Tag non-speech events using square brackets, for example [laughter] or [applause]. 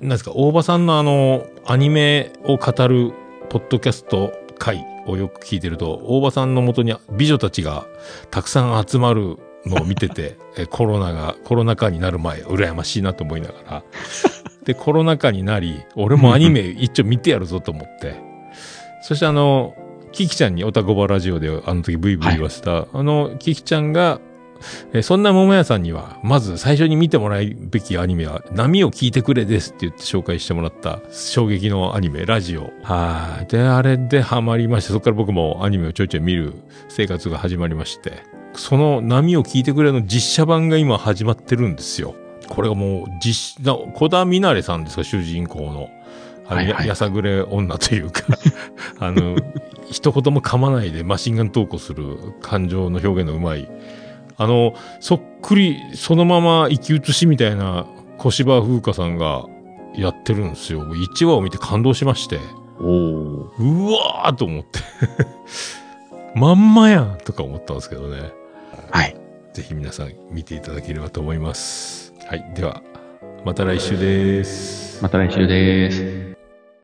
なんですか、大場さんのあの、アニメを語る、ポッドキャスト回をよく聞いてると、大場さんのもとに美女たちがたくさん集まるのを見てて、[laughs] えコロナが、コロナ禍になる前、羨ましいなと思いながら、で、コロナ禍になり、俺もアニメ [laughs] 一応見てやるぞと思って、そしてあの、キキちゃんにオタコバラジオであの時ブイブイ言わせた、あの、キキちゃんが、えそんな桃屋さんには、まず最初に見てもらうべきアニメは、波を聞いてくれですって言って紹介してもらった衝撃のアニメ、ラジオ。はい。で、あれでハマりまして、そこから僕もアニメをちょいちょい見る生活が始まりまして、その波を聞いてくれの実写版が今始まってるんですよ。これがもう実、な小田みなれさんですか、主人公の。あの、はいはいややさぐれ女というか、[laughs] あの、一言も噛まないでマシンガントークをする感情の表現のうまい。あの、そっくりそのまま生き写しみたいな小芝風花さんがやってるんですよ。1話を見て感動しまして。おお。うわーと思って。[laughs] まんまやんとか思ったんですけどね。はい。ぜひ皆さん見ていただければと思います。はい。では、また来週です。また来週です。